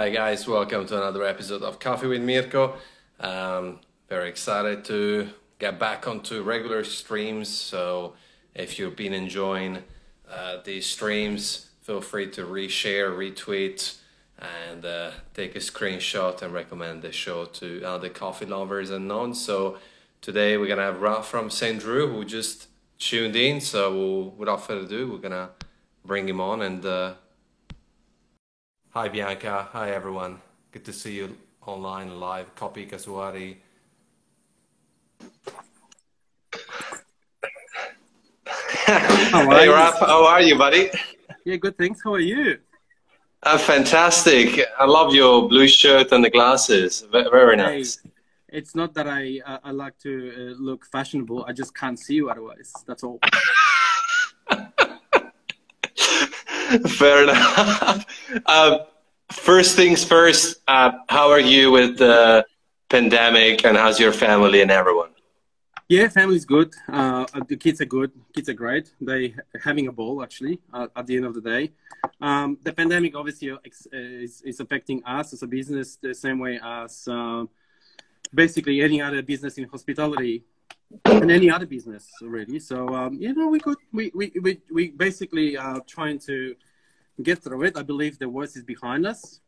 Hi guys, welcome to another episode of Coffee with Mirko. Um, very excited to get back onto regular streams. So if you've been enjoying uh, these streams, feel free to reshare, retweet, and uh, take a screenshot and recommend the show to other coffee lovers and non. So today we're gonna have Ralph from St. Drew who just tuned in. So without further ado, we're gonna bring him on and. Uh, Hi Bianca, hi everyone. Good to see you online live. Copy Kasuari. hey Raf, how are you, buddy? Yeah, good. Thanks. How are you? Uh, fantastic. I love your blue shirt and the glasses. Very nice. Hey, it's not that I uh, I like to uh, look fashionable. I just can't see you otherwise. That's all. Fair enough. Uh, first things first, uh, how are you with the pandemic and how's your family and everyone? Yeah, family's good. Uh, the kids are good. Kids are great. They having a ball actually uh, at the end of the day. Um, the pandemic obviously is, is affecting us as a business the same way as uh, basically any other business in hospitality and any other business really. So um, you know, we could we we we, we basically are trying to get through it. I believe the worst is behind us.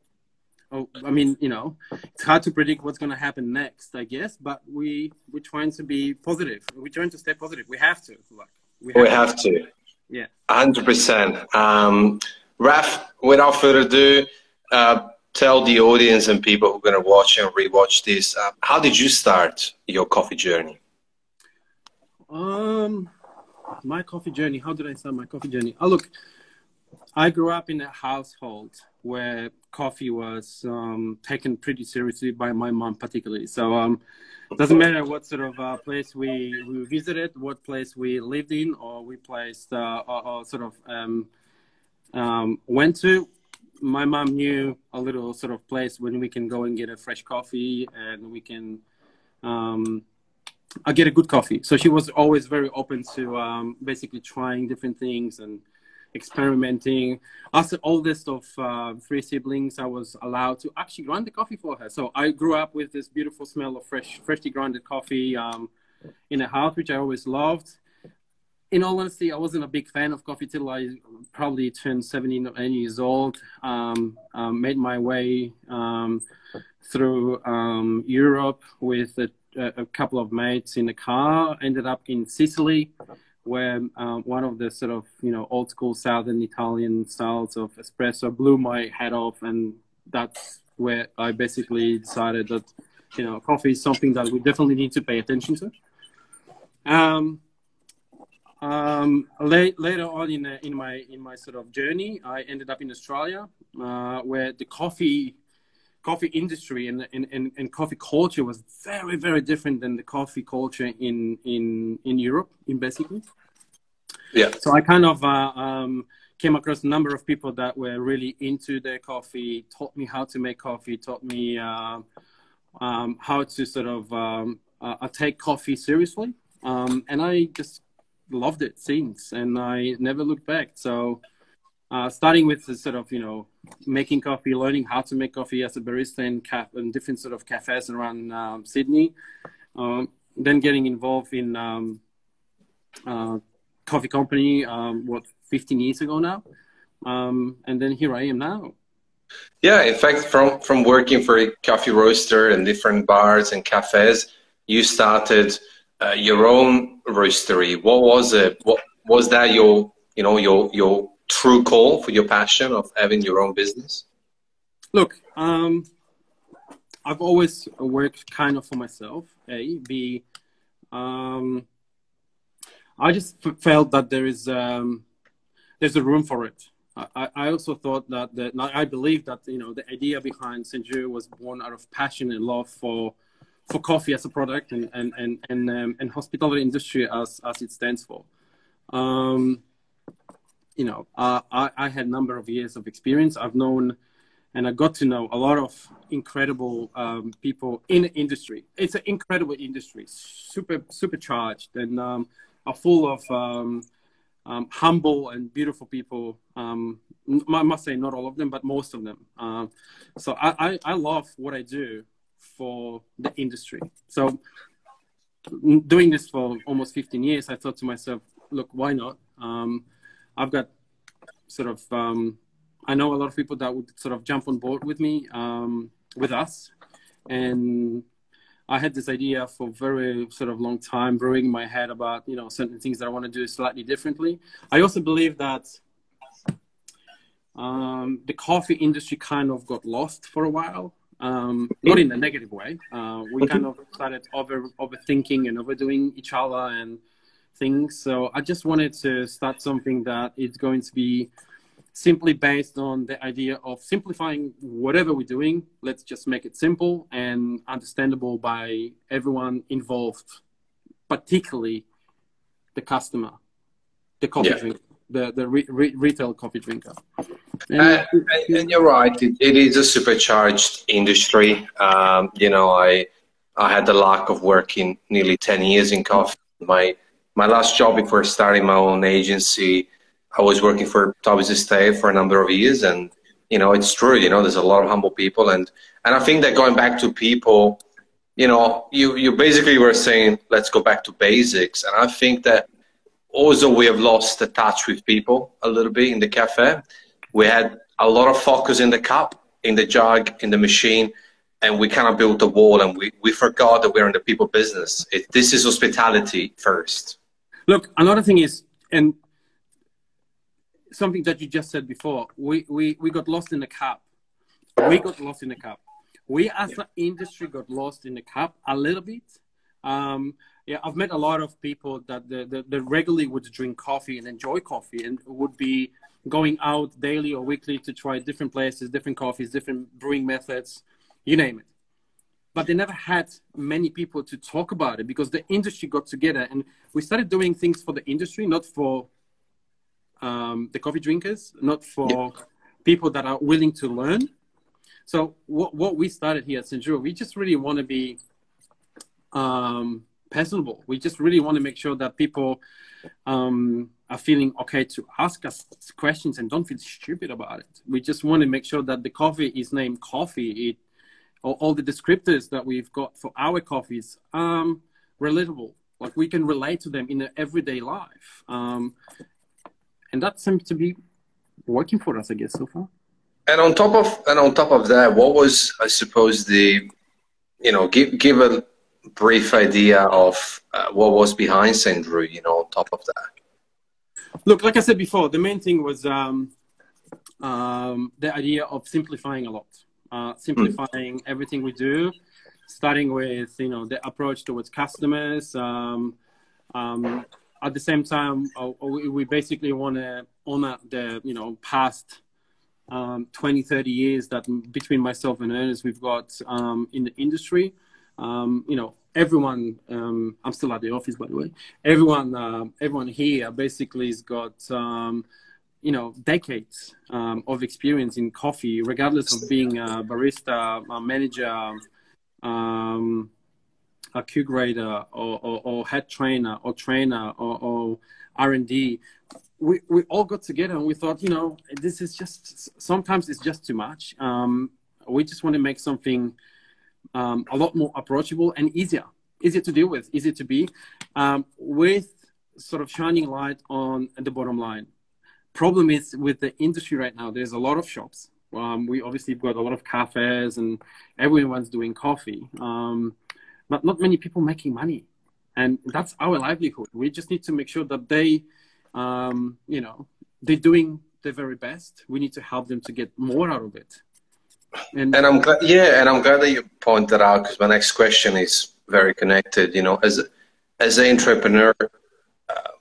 Oh, I mean, you know, it's hard to predict what's going to happen next, I guess. But we we're trying to be positive. We're trying to stay positive. We have to. Like, we have, we have to. to. Yeah. Hundred percent. Um, Raf, without further ado, uh, tell the audience and people who are going to watch and rewatch this, uh, how did you start your coffee journey? Um, my coffee journey. How did I start my coffee journey? Oh, look, I grew up in a household where coffee was um, taken pretty seriously by my mom, particularly. So um, doesn't matter what sort of uh, place we, we visited, what place we lived in, or we placed uh, or, or, sort of um, um went to. My mom knew a little sort of place when we can go and get a fresh coffee and we can um, I get a good coffee. So she was always very open to um, basically trying different things and experimenting. As the oldest of uh, three siblings, I was allowed to actually grind the coffee for her. So I grew up with this beautiful smell of fresh, freshly grounded coffee um, in a house, which I always loved. In all honesty, I wasn't a big fan of coffee till I probably turned 17 or 18 years old. Um, um, made my way um, through um, Europe with a, a couple of mates in a car. Ended up in Sicily where um, one of the sort of you know old school southern Italian styles of espresso blew my head off, and that's where I basically decided that you know coffee is something that we definitely need to pay attention to. Um, um, late, later on in, uh, in my in my sort of journey, I ended up in Australia, uh, where the coffee coffee industry and, and, and, and, coffee culture was very, very different than the coffee culture in, in, in Europe, in basically. Yeah. So I kind of uh, um, came across a number of people that were really into their coffee, taught me how to make coffee, taught me uh, um, how to sort of um, uh, take coffee seriously. Um, and I just loved it since, and I never looked back. So uh, starting with the sort of you know making coffee, learning how to make coffee as a barista in, ca- in different sort of cafes around um, Sydney, um, then getting involved in um, uh, coffee company um, what 15 years ago now, um, and then here I am now. Yeah, in fact, from from working for a coffee roaster and different bars and cafes, you started uh, your own roastery. What was it? What was that? Your you know your your true call for your passion of having your own business? Look, um, I've always worked kind of for myself. A, B, um, I just felt that there is um, there's a room for it. I, I also thought that the, I believe that you know the idea behind Saint Drew was born out of passion and love for for coffee as a product and and and and, um, and hospitality industry as as it stands for. Um, you know, uh, I, I had a number of years of experience. I've known and I got to know a lot of incredible um, people in the industry. It's an incredible industry, super supercharged, and um, are full of um, um, humble and beautiful people. Um, I must say, not all of them, but most of them. Um, so I, I, I love what I do for the industry. So doing this for almost 15 years, I thought to myself, look, why not? I've got sort of, um, I know a lot of people that would sort of jump on board with me, um, with us. And I had this idea for very sort of long time, brewing in my head about, you know, certain things that I want to do slightly differently. I also believe that um, the coffee industry kind of got lost for a while. Um, not in a negative way. Uh, we kind of started over overthinking and overdoing each other and things. So I just wanted to start something that is going to be simply based on the idea of simplifying whatever we're doing. Let's just make it simple and understandable by everyone involved, particularly the customer, the coffee yeah. drinker, the, the re- re- retail coffee drinker. And, uh, and, you're right. It, it is a supercharged industry. Um, you know, I I had the luck of working nearly ten years in coffee. My my last job before starting my own agency, I was working for Toby's Estate for a number of years, and you know, it's true. You know, there's a lot of humble people, and and I think that going back to people, you know, you you basically were saying let's go back to basics, and I think that also we have lost the touch with people a little bit in the cafe we had a lot of focus in the cup, in the jug, in the machine, and we kind of built a wall and we, we forgot that we're in the people business. It, this is hospitality first. Look, another thing is, and something that you just said before, we, we, we got lost in the cup. We got lost in the cup. We as yeah. an industry got lost in the cup a little bit. Um, yeah, I've met a lot of people that the, the, the regularly would drink coffee and enjoy coffee and would be going out daily or weekly to try different places, different coffees, different brewing methods, you name it. But they never had many people to talk about it because the industry got together and we started doing things for the industry, not for um, the coffee drinkers, not for yeah. people that are willing to learn. So what, what we started here at St. Drew, we just really want to be um, personable. We just really want to make sure that people um, are feeling okay to ask us questions and don't feel stupid about it. We just want to make sure that the coffee is named coffee. It, all, all the descriptors that we've got for our coffees um, relatable. Like we can relate to them in everyday life. Um, and that seems to be working for us, I guess, so far. And on top of and on top of that, what was I suppose the you know give give a brief idea of uh, what was behind St. Drew, you know, on top of that? Look, like I said before, the main thing was um, um, the idea of simplifying a lot, uh, simplifying mm. everything we do, starting with you know the approach towards customers. Um, um at the same time, uh, we basically want to honor the you know past um, 20, 30 years that between myself and Ernest we've got um, in the industry. Um, you know, everyone um, i'm still at the office by the way everyone uh, everyone here basically has got um, you know decades um, of experience in coffee regardless of being a barista a manager um, a q grader or, or, or, head trainer or trainer or, or r&d we, we all got together and we thought you know this is just sometimes it's just too much um, we just want to make something um, a lot more approachable and easier, easier to deal with, easier to be, um, with sort of shining light on the bottom line. Problem is with the industry right now, there's a lot of shops. Um, we obviously have got a lot of cafes and everyone's doing coffee, um, but not many people making money. And that's our livelihood. We just need to make sure that they, um, you know, they're doing their very best. We need to help them to get more out of it. And, and I'm glad, yeah, and I'm glad that you pointed out because my next question is very connected. You know, as as an entrepreneur, uh,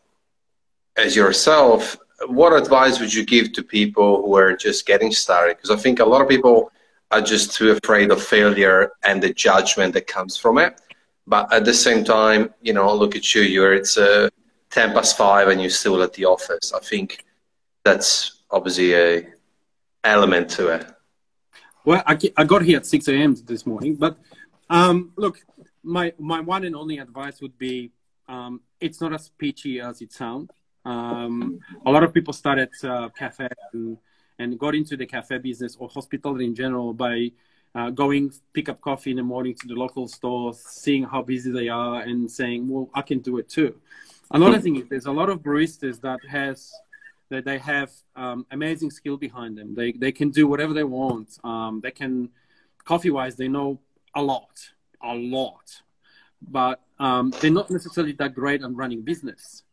as yourself, what advice would you give to people who are just getting started? Because I think a lot of people are just too afraid of failure and the judgment that comes from it. But at the same time, you know, look at you. You're it's uh, ten past five, and you're still at the office. I think that's obviously a element to it. Well, I, I got here at 6 a.m. this morning, but um, look, my, my one and only advice would be um, it's not as peachy as it sounds. Um, a lot of people started uh, cafe and, and got into the cafe business or hospitality in general by uh, going pick up coffee in the morning to the local stores, seeing how busy they are, and saying, "Well, I can do it too." Another thing is there's a lot of baristas that has that they have um, amazing skill behind them. They they can do whatever they want. Um, they can coffee wise they know a lot, a lot, but um, they're not necessarily that great on running business.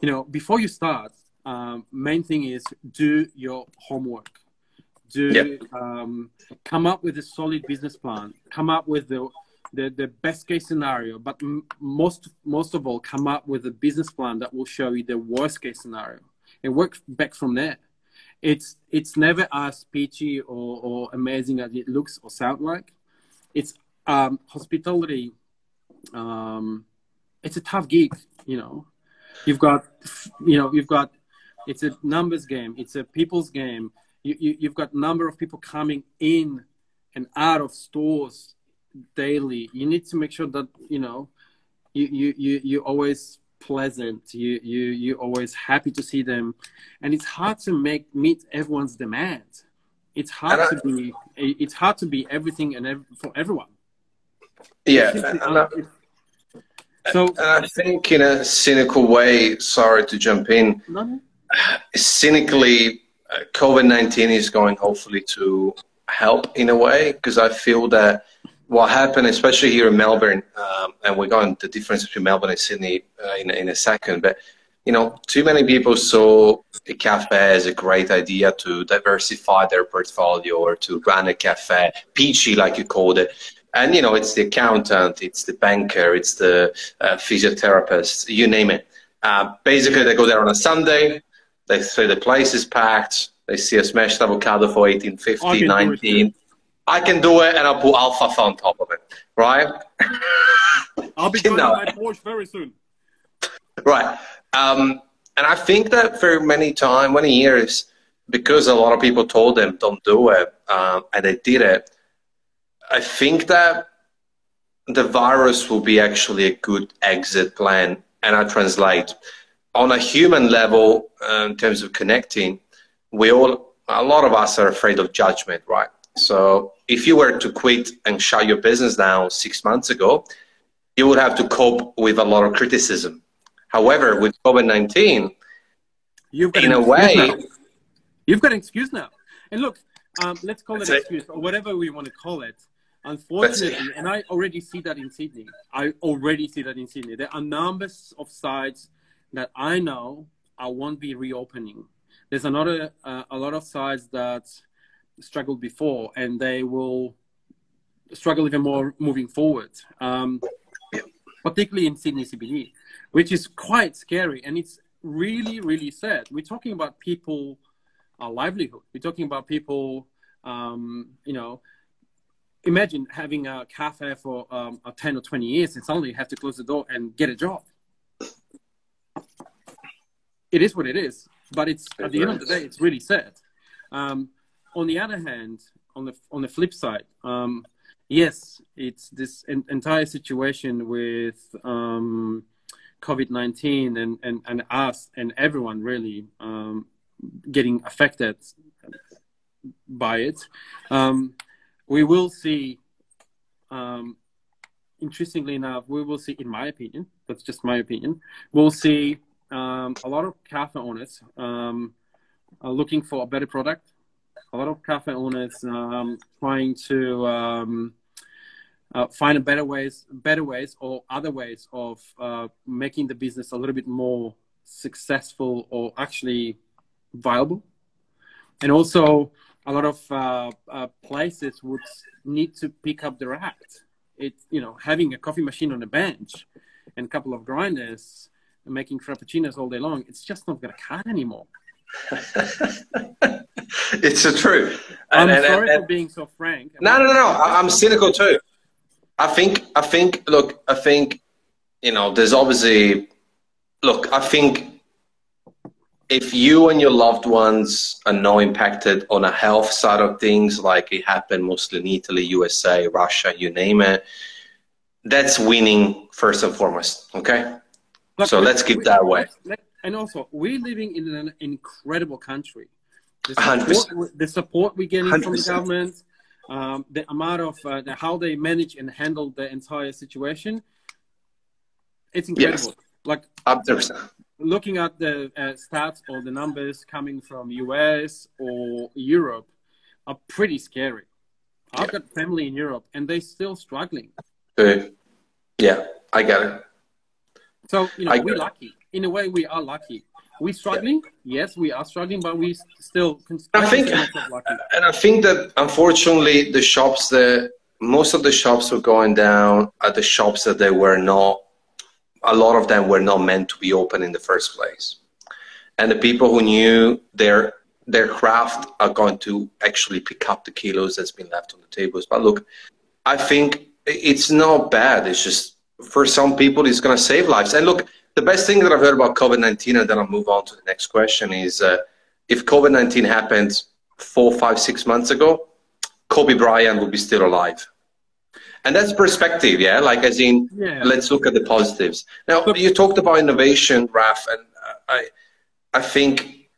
You know, before you start, um, main thing is do your homework. Do yep. um, come up with a solid business plan. Come up with the the, the best case scenario but m- most most of all come up with a business plan that will show you the worst case scenario and work back from there. It's it's never as peachy or, or amazing as it looks or sound like. It's um, hospitality um, it's a tough gig you know you've got you know you've got it's a numbers game it's a people's game you, you, you've got number of people coming in and out of stores daily. You need to make sure that you know you you you you always pleasant. You you you always happy to see them, and it's hard to make meet everyone's demand. It's hard I, to be it's hard to be everything and ev- for everyone. Yeah. and so and I think in a cynical way, sorry to jump in, no. cynically COVID 19 is going hopefully to help in a way because I feel that what happened, especially here in Melbourne, um, and we're going the difference between Melbourne and Sydney uh, in, in a second, but you know, too many people saw a cafe as a great idea to diversify their portfolio or to run a cafe, peachy like you called it. And you know, it's the accountant, it's the banker, it's the uh, physiotherapist, you name it. Uh, basically, they go there on a Sunday, they say the place is packed. They see a smashed avocado for 18, 50, 19. I can do it and I'll put alfalfa on top of it, right? I'll be doing my Porsche very soon. Right. Um, and I think that for many time, many years, because a lot of people told them don't do it, um, and they did it, I think that the virus will be actually a good exit plan. And I translate on a human level, uh, in terms of connecting, we all, a lot of us are afraid of judgment, right? So if you were to quit and shut your business down six months ago, you would have to cope with a lot of criticism. However, with COVID 19, you've got in a way, now. you've got an excuse now. And look, um, let's call it an excuse or whatever we want to call it. Unfortunately, and I already see that in Sydney. I already see that in Sydney. There are numbers of sites that I know I won't be reopening. There's another uh, a lot of sites that struggled before, and they will struggle even more moving forward. Um, particularly in Sydney CBD, which is quite scary, and it's really really sad. We're talking about people, uh, livelihood. We're talking about people, um, you know. Imagine having a cafe for um, 10 or 20 years and suddenly you have to close the door and get a job it is what it is. But it's at the end of the day, it's really sad. Um, on the other hand, on the on the flip side, um, yes, it's this en- entire situation with um, COVID nineteen and, and and us and everyone really um, getting affected by it. We will see. Um, interestingly enough, we will see, in my opinion, that's just my opinion, we'll see um, a lot of cafe owners um, are looking for a better product. A lot of cafe owners um, trying to um, uh, find better ways, better ways, or other ways of uh, making the business a little bit more successful or actually viable. And also, a lot of uh, uh places would need to pick up their act. It's you know, having a coffee machine on a bench and a couple of grinders making frappuccinos all day long, it's just not going to cut anymore. it's the truth. I'm and, sorry and, for being so frank. No, no, no, no. I'm cynical too. I think, I think, look, I think, you know, there's obviously, look, I think if you and your loved ones are not impacted on a health side of things, like it happened mostly in Italy, USA, Russia, you name it, that's winning first and foremost. Okay. Look, so let's keep that way. And also we're living in an incredible country. The 100%. support, the support we're getting from the government, um, the amount of uh, the, how they manage and handle the entire situation, it's incredible. Like Hundred percent. Looking at the uh, stats or the numbers coming from US or Europe are pretty scary. I've got family in Europe and they're still struggling. Yeah, I get it. So you know I we're lucky. In a way, we are lucky. We're struggling. Yes, we are struggling, but we still. Can I think-. And I think that unfortunately, the shops that most of the shops were going down are the shops that they were not. A lot of them were not meant to be open in the first place, and the people who knew their their craft are going to actually pick up the kilos that's been left on the tables. But look, I think it's not bad. It's just for some people, it's going to save lives. And look, the best thing that I've heard about COVID nineteen, and then I'll move on to the next question, is uh, if COVID nineteen happened four, five, six months ago, Kobe Bryant would be still alive. And that's perspective, yeah. Like as in, Yeah. let's look at the positives. Now Look- you talked about innovation, Raf, and I, I think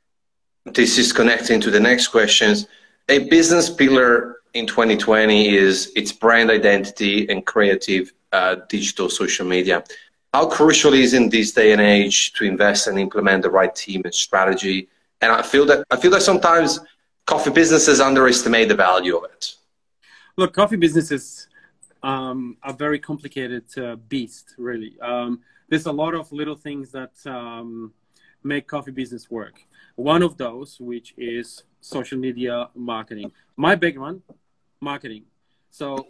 this is connecting to the next questions. A business pillar in 2020 is its brand identity and creative uh, digital social media. How crucial is in this day and age to invest and implement the right team and strategy? And I feel that I feel that sometimes coffee businesses underestimate the value of it. Look, coffee businesses um, are very complicated uh, beast. Really, um, there's a lot of little things that um, make coffee business work. One of those, which is social media marketing. My background, marketing. So,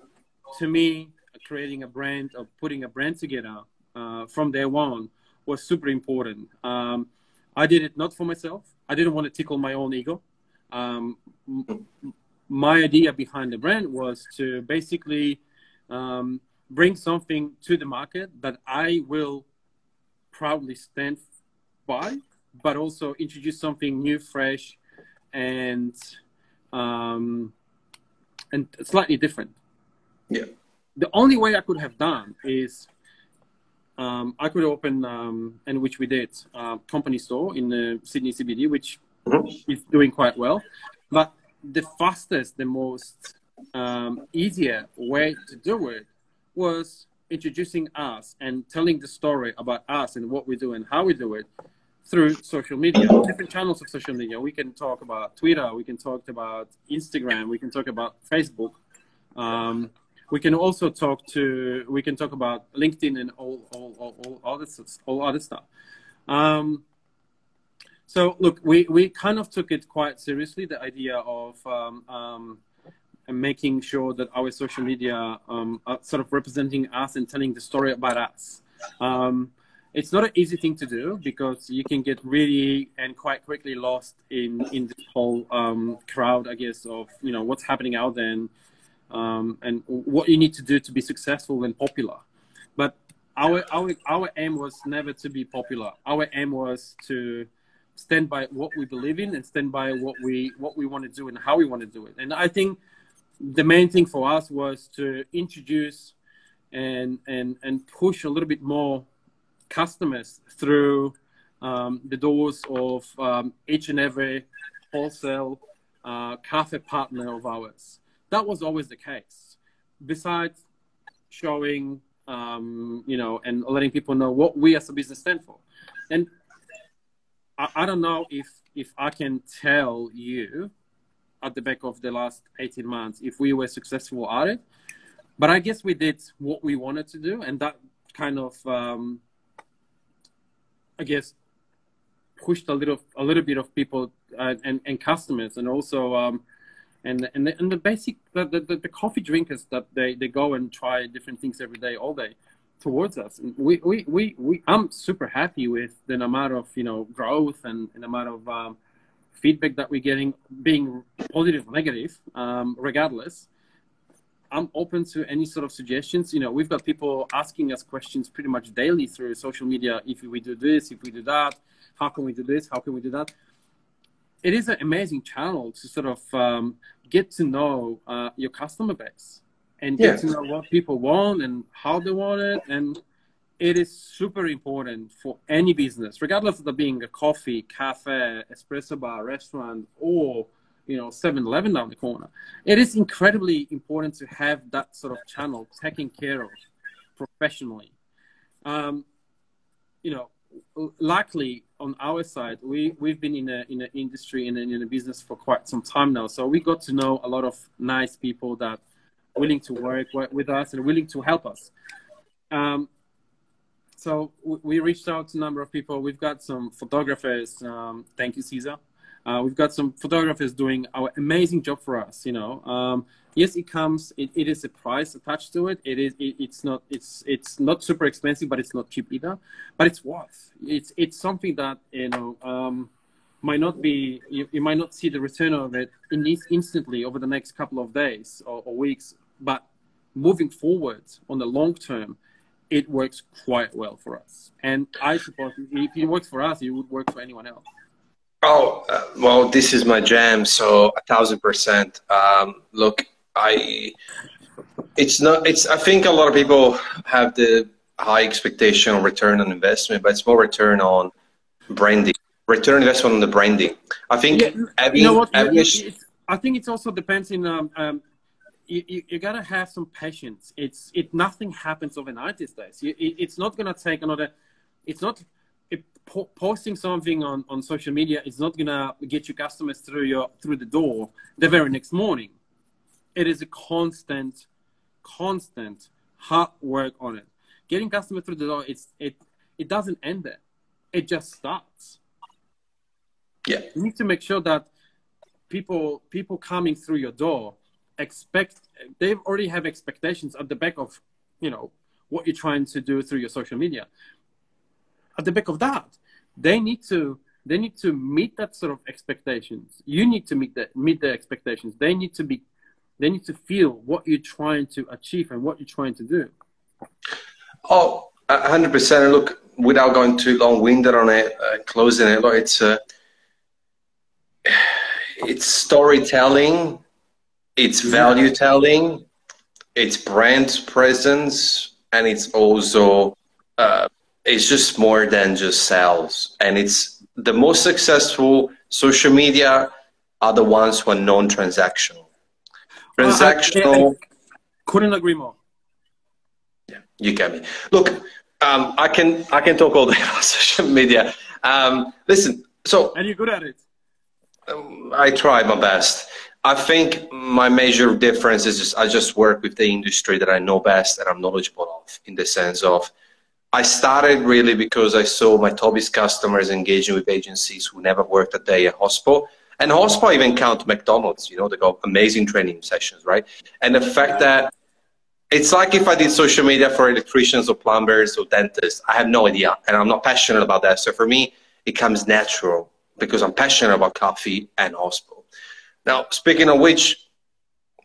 to me, creating a brand or putting a brand together uh, from day one was super important. Um, I did it not for myself. I didn't want to tickle my own ego. Um, my idea behind the brand was to basically um, bring something to the market that I will proudly stand by, but also introduce something new, fresh, and um, and slightly different. Yeah. The only way I could have done is um, I could open, um, and which we did, uh, company store in the Sydney CBD, which Mhm. is doing quite well. But the fastest, the most um, easier way to do it was introducing us and telling the story about us and what we do and how we do it through social media, different channels of social media. We can talk about Twitter, we can talk about Instagram, we can talk about Facebook. Um, we can also talk to we can talk about LinkedIn and all all all, all all other stuff. Um, so look, we we kind of took it quite seriously. The idea of um, um, making sure that our social media um, are sort of representing us and telling the story about us. Um, it's not an easy thing to do because you can get really and quite quickly lost in in this whole um, crowd, I guess, of you know what's happening out there and um, and what you need to do to be successful and popular. But our our our aim was never to be popular. Our aim was to stand by what we believe in and stand by what we what we want to do and how we want to do it. And I think the main thing for us was to introduce and and and push a little bit more customers through um, the doors of um, each and every wholesale uh, cafe partner of ours. That was always the case. Besides showing, um, you know, and letting people know what we as a business stand for. And I, I don't know if if I can tell you at the back of the last 18 months if we were successful at it, but I guess we did what we wanted to do, and that kind of, um, I guess, pushed a little a little bit of people uh, and and customers, and also. Um, and and the, and the basic the, the, the coffee drinkers that they, they go and try different things every day all day towards us we, we, we, we i'm super happy with the amount of you know growth and, and amount of um, feedback that we're getting being positive or negative um, regardless i'm open to any sort of suggestions. You know we've got people asking us questions pretty much daily through social media. If we do this if we do that how can we do this? How can we do that? It is an amazing channel to sort of um, get to know uh, your customer base and get to know what people want and how they want it and it is super important for any business, regardless of being a coffee, cafe, espresso bar, restaurant, or you know 7-Eleven down the corner. It is incredibly important to have that sort of channel taken care of professionally. Um, you know, luckily on our side, we we've been in a in an industry and in, in a business for quite some time now, so we got to know a lot of nice people that willing to work with us and willing to help us. Um, so we reached out to a number of people. We've got some photographers. Um, thank you, Caesar. Uh, we've got some photographers doing our amazing job for us. You know, um, yes, it comes. It, it is a price attached to it. It is. It, it's not. It's it's not super expensive, but it's not cheap either. But it's worth. It's it's something that you know um, might not be. You, you, might not see the return of it in instantly over the next couple of days or, or weeks, but moving forward on the long term, it works quite well for us. And I suppose if it works for us, it would work for anyone else. Oh, uh, well, this is my jam. So a thousand percent. Um, look, I, it's not, it's, I think a lot of people have the high expectation on return on investment, but it's more return on branding, return investment on the branding. I think, yeah, having, you know what, having, I think it also depends in, um, um, you, you, you, gotta have some patience. It's it nothing happens overnight these days. You, it, it's not gonna take another. It's not it, po- posting something on, on social media. It's not gonna get your customers through your through the door the very next morning. It is a constant, constant hard work on it. Getting customers through the door. It's it it doesn't end there. It just starts. Yeah. You need to make sure that people people coming through your door expect they already have expectations at the back of you know what you're trying to do through your social media. At the back of that they need to they need to meet that sort of expectations. You need to meet that meet their expectations. They need to be they need to feel what you're trying to achieve and what you're trying to do. Oh 100% look without going too long-winded on it uh, closing it look, it's uh, it's storytelling it's value telling, it's brand presence, and it's also uh, it's just more than just sales. And it's the most successful social media are the ones who are non-transactional. Transactional. Uh, I, I, couldn't agree more. Yeah, you get me. Look, um, I can I can talk all day about social media. Um, listen, so and you're good at it. Um, I try my best. I think my major difference is just I just work with the industry that I know best and I'm knowledgeable of in the sense of I started really because I saw my Toby's customers engaging with agencies who never worked a day at Hospo. And Hospo even count McDonald's, you know, they got amazing training sessions, right? And the fact that it's like if I did social media for electricians or plumbers or dentists, I have no idea. And I'm not passionate about that. So for me, it comes natural because I'm passionate about coffee and Hospo. Now, speaking of which,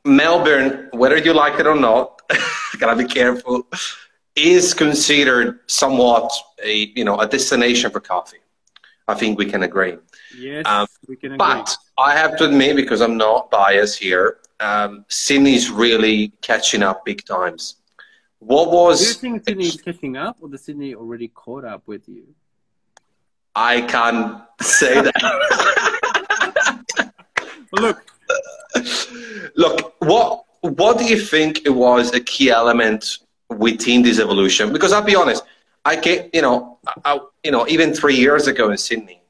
Melbourne, whether you like it or not, gotta be careful, is considered somewhat a you know a destination for coffee. I think we can agree. Yes, um, we can agree. But I have to admit, because I'm not biased here, um, Sydney's really catching up big times. What was? Do you think Sydney is catching up, or the Sydney already caught up with you? I can't say that. Look. Look, what what do you think it was a key element within this evolution? Because I'll be honest, I get you know, I, you know, even three years ago in Sydney,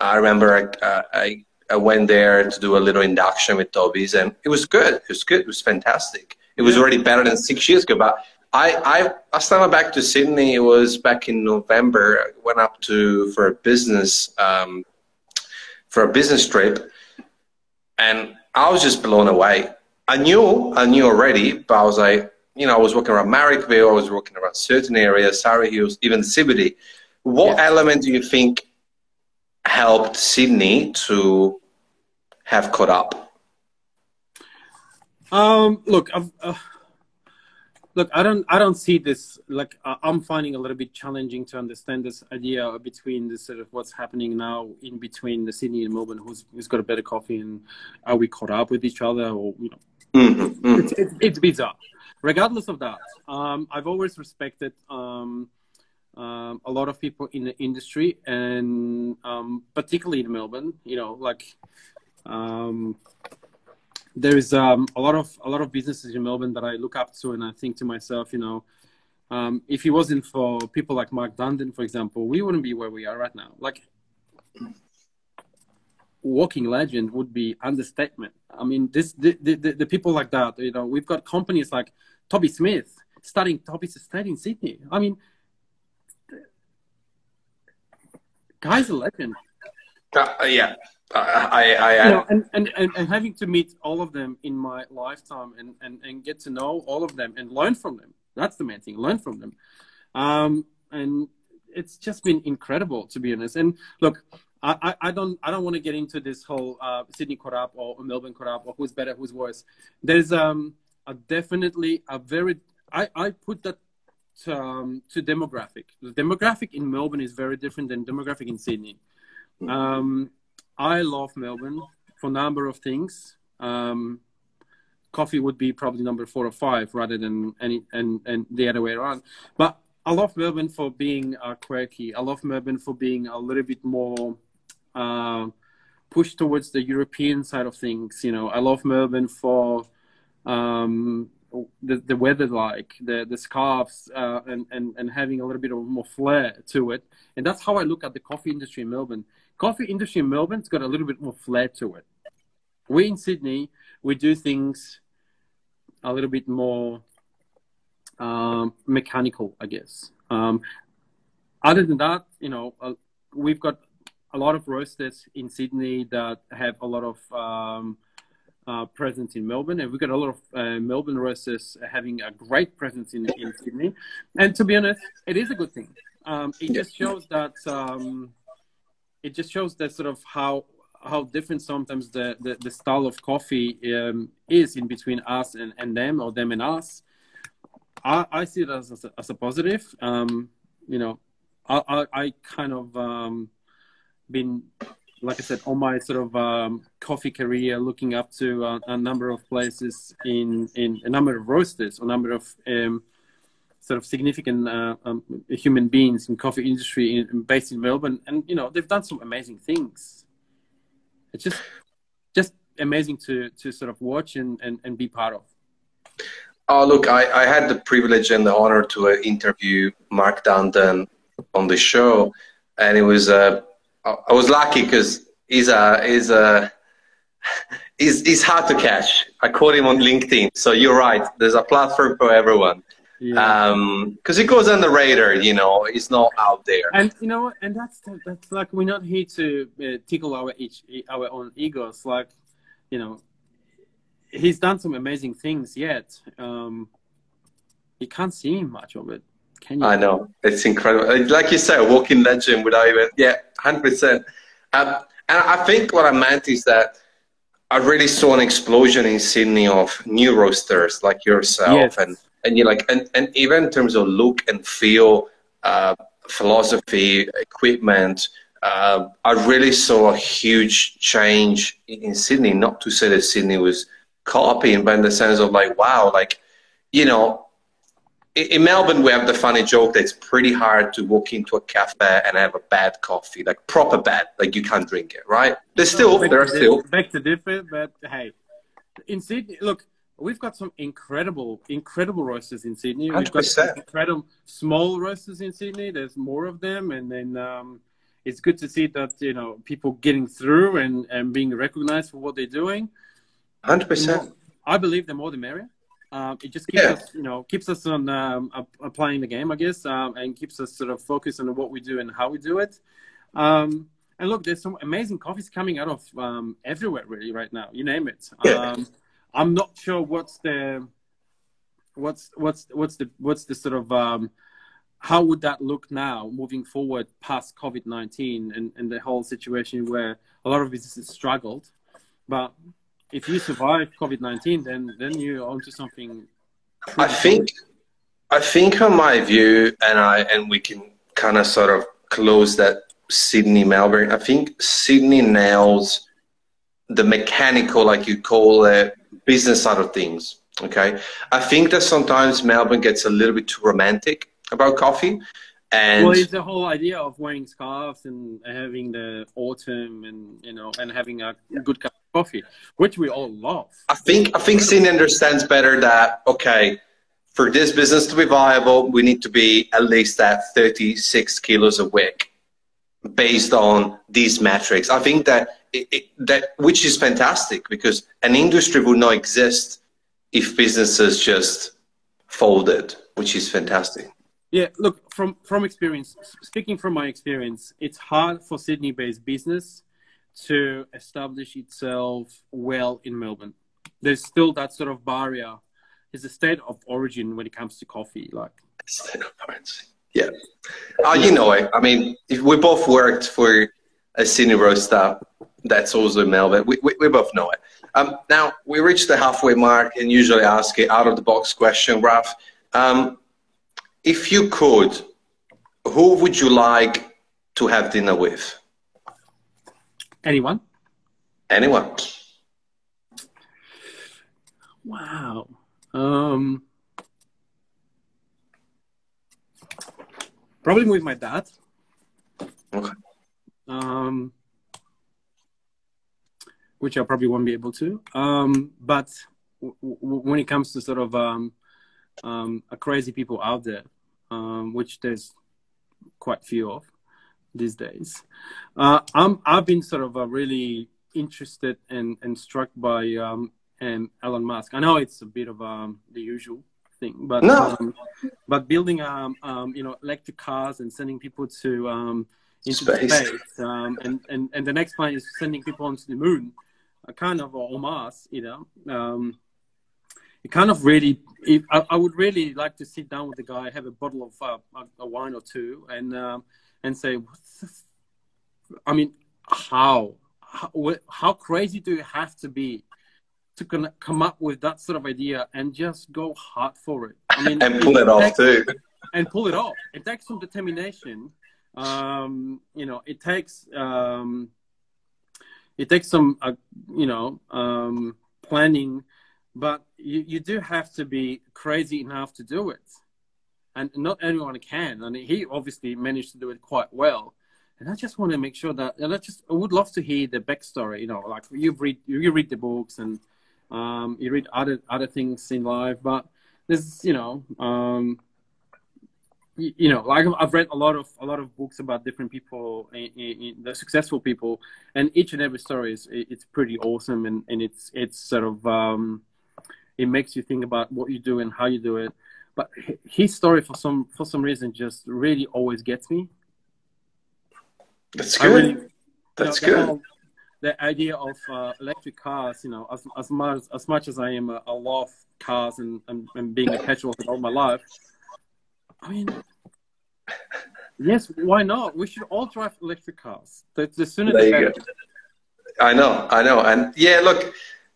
I remember I, uh, I, I went there to do a little induction with Toby's, and it was good. It was good. It was fantastic. It was already better than six years ago. But I, I last time I went back to Sydney, it was back in November. I went up to for a business um, for a business trip and I was just blown away. I knew, I knew already, but I was like, you know, I was walking around Marrickville, I was walking around certain areas, Surry Hills, even CBD. What yeah. element do you think helped Sydney to have caught up? Um, look, I've, uh, look i don't i don't see this like i'm finding a little bit challenging to understand this idea between the sort of what's happening now in between the sydney and melbourne who's who's got a better coffee and are we caught up with each other or you know mm-hmm, mm-hmm. It's, it's, it's, bizarre regardless of that um, i've always respected um, um, a lot of people in the industry, and um, particularly in Melbourne. You know, like um, there is um, a lot of a lot of businesses in Melbourne that I look up to, and I think to myself, you know, um, if it wasn't for people like Mark Dundon, for example, we wouldn't be where we are right now. Like walking legend would be understatement. I mean, this the, the, the, people like that. You know, we've got companies like Toby Smith studying Toby's estate in Sydney. I mean, guy's a legend. Uh, yeah, I, I, I you know, and, and, and, and having to meet all of them in my lifetime and, and, and get to know all of them and learn from them. That's the main thing. Learn from them. Um, and it's just been incredible to be honest. And look, I, I don't I don't want to get into this whole uh, Sydney up or Melbourne up or who's better, who's worse. There's um a definitely a very I, I put that to, um, to demographic. The demographic in Melbourne is very different than demographic in Sydney. Um, I love Melbourne for a number of things. Um, coffee would be probably number four or five rather than any and and the other way around. But I love Melbourne for being uh, quirky. I love Melbourne for being a little bit more uh, pushed towards the European side of things. You know, I love Melbourne for um, the, the weather like the the scarves uh, and, and and having a little bit of more flair to it and that's how i look at the coffee industry in melbourne coffee industry in melbourne's got a little bit more flair to it we in sydney we do things a little bit more um, mechanical i guess um, other than that you know uh, we've got a lot of roasters in sydney that have a lot of um, uh, presence in Melbourne, and we've got a lot of uh, Melbourne roasters having a great presence in, in Sydney. And to be honest, it is a good thing. Um, it just shows that um, it just shows that sort of how how different sometimes the, the, the style of coffee um, is in between us and, and them or them and us. I, I see it as, as, a, as a positive. Um, you know, I, I, I kind of um, been like I said, on my sort of um, coffee career, looking up to a, a, number of places in in a number of roasters, a number of um, sort of significant uh, um, human beings in coffee industry in, based in Melbourne, and you know they've done some amazing things. It's just just amazing to to sort of watch and and, and be part of. Oh, look, I, I had the privilege and the honor to uh, interview Mark Dundon on the show, and it was uh, I was lucky because he's a he's a he's, he's hard to catch. I caught him on LinkedIn. So you're right. There's a platform for everyone. Yeah. Um, because he goes on the radar, you know, he's not out there. And you know, and that's that's like we're not here to uh, tickle our each our own egos. Like, you know, he's done some amazing things yet. Um, you can't see much of it. Can you? I know it's incredible. Like you said, a walking legend without even yeah, hundred percent. Um, and I think what I meant is that I really saw an explosion in Sydney of new roasters like yourself, yes. and and you like and, and even in terms of look and feel, uh, philosophy, equipment. Uh, I really saw a huge change in, in Sydney. Not to say that Sydney was copying, but in the sense of like, wow, like you know, in Melbourne, we have the funny joke that it's pretty hard to walk into a cafe and have a bad coffee, like proper bad, like you can't drink it, right? There's still, there are still. Back to different, but hey, in Sydney, look, we've got some incredible, incredible roasters in Sydney. We've 100%. got incredible small roasters in Sydney. There's more of them, and then um, it's good to see that you know people getting through and and being recognized for what they're doing. Hundred percent. I believe the more the merrier. Um, it just keeps yeah. us, you know, keeps us on um, applying the game, I guess, um, and keeps us sort of focused on what we do and how we do it. Um, and look, there's some amazing coffees coming out of um, everywhere, really, right now. You name it. Yeah. Um, I'm not sure what's the what's what's what's the what's the sort of how would that look now moving forward past COVID 19 and, and the whole situation where a lot of businesses struggled. But if you survive COVID nineteen, then then you're onto something. I think, I think, on my view, and I and we can kind of sort of close that Sydney Melbourne. I think Sydney nails the mechanical, like you call it, business side of things. Okay, I think that sometimes Melbourne gets a little bit too romantic about coffee. And well, it's the whole idea of wearing scarves and having the autumn and you know and having a good cup of coffee, which we all love. I think I think Sydney understands better that okay, for this business to be viable, we need to be at least at 36 kilos a week, based on these metrics. I think that it, it, that which is fantastic because an industry would not exist if businesses just folded, which is fantastic. Yeah, look from from experience. Speaking from my experience, it's hard for Sydney-based business to establish itself well in Melbourne. There's still that sort of barrier. It's a state of origin when it comes to coffee. Like state of origin. Yeah. Uh, you know it. I mean, if we both worked for a Sydney roaster that's also in Melbourne, we, we, we both know it. Um, now, we reached the halfway mark and usually ask an out of the box question, Raf. Um, if you could, who would you like to have dinner with? anyone. Anyone. Wow. Um, probably with my dad. Okay. Um, which I probably won't be able to. Um, but w- w- when it comes to sort of um, um, a crazy people out there, um, which there's quite few of these days, uh, I'm I've been sort of uh, really interested and, and struck by um, and Elon Musk. I know it's a bit of um, the usual thing, but No. um, but building um, um, you know electric cars and sending people to um, into Space. space, um, and, and and the next plan is sending people onto the moon, a kind of or Mars, you know. Um, it kind of really, it, I, I would really like to sit down with the guy, have a bottle of uh, a, a wine or two, and um, and say, what the f- I mean, how? how how crazy do you have to be to con- come up with that sort of idea and just go hard for it? I mean, And pull it off takes- too. and pull it off. It takes some determination. Um, you know, it takes um, it takes some uh, you know um, planning, but you, you do have to be crazy enough to do it, and not anyone can. And he obviously managed to do it quite well. And I just want to make sure that, and I just I would love to hear the backstory. You know, like you read you read the books and um, you read other other things in life, but there's you know um, you know like I've read a lot of a lot of books about different people, in, in, in the successful people, and each and every story is it's pretty awesome, and, and it's it's sort of um, it makes you think about what you do and how you do it. But his story for some for some reason just really always gets me. That's good. really, you That's know, the good. whole- the idea of uh, electric cars, you know, as as much as much as I am a, a love cars and, and, and being a petrol all my life, I mean, yes, why not? We should all drive electric cars. The, the sooner There the better. go. I know, I know, and yeah, look,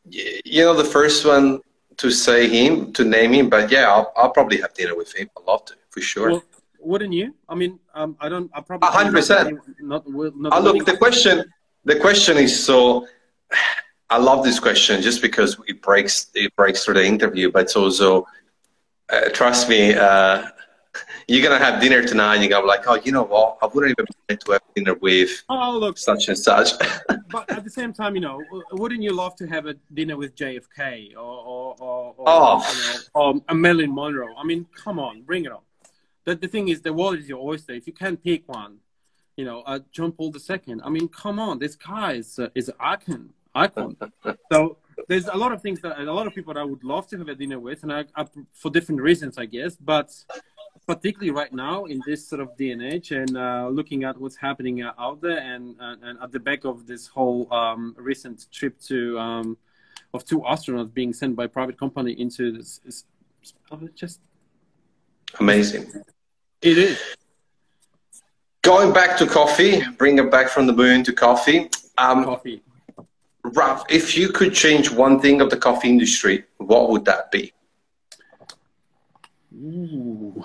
you know, the first one to say him, to name him, but yeah, I'll, I'll probably have dinner with him. I'd love to, for sure. Well, wouldn't you? I mean, um, I don't. I probably A hundred percent. Not, not Uh, look, the question, the question is so. I love this question just because it breaks it breaks through the interview, but it's also, uh, trust me, uh, you're gonna have dinner tonight. And you're gonna be like, oh, you know what? I wouldn't even mind to have dinner with Oh, look, such and such. but at the same time, you know, wouldn't you love to have a dinner with JFK or or or, or, Oh. you know, or a Marilyn Monroe? I mean, come on, bring it on. The the thing is, the world is your oyster. If you can't pick one, you know, uh, John Paul II. I mean, come on, this guy is uh, is an icon. Icon. so there's a lot of things that a lot of people that I would love to have a dinner with, and I, I for different reasons, I guess. But particularly right now in this sort of day and uh, looking at what's happening uh, out there, and, and and at the back of this whole um, recent trip to um, of two astronauts being sent by private company into this, is just Amazing. it is. Going back to coffee, bring it back from the moon to coffee. Um, coffee. Ralph, if you could change one thing of the coffee industry, what would that be? Ooh,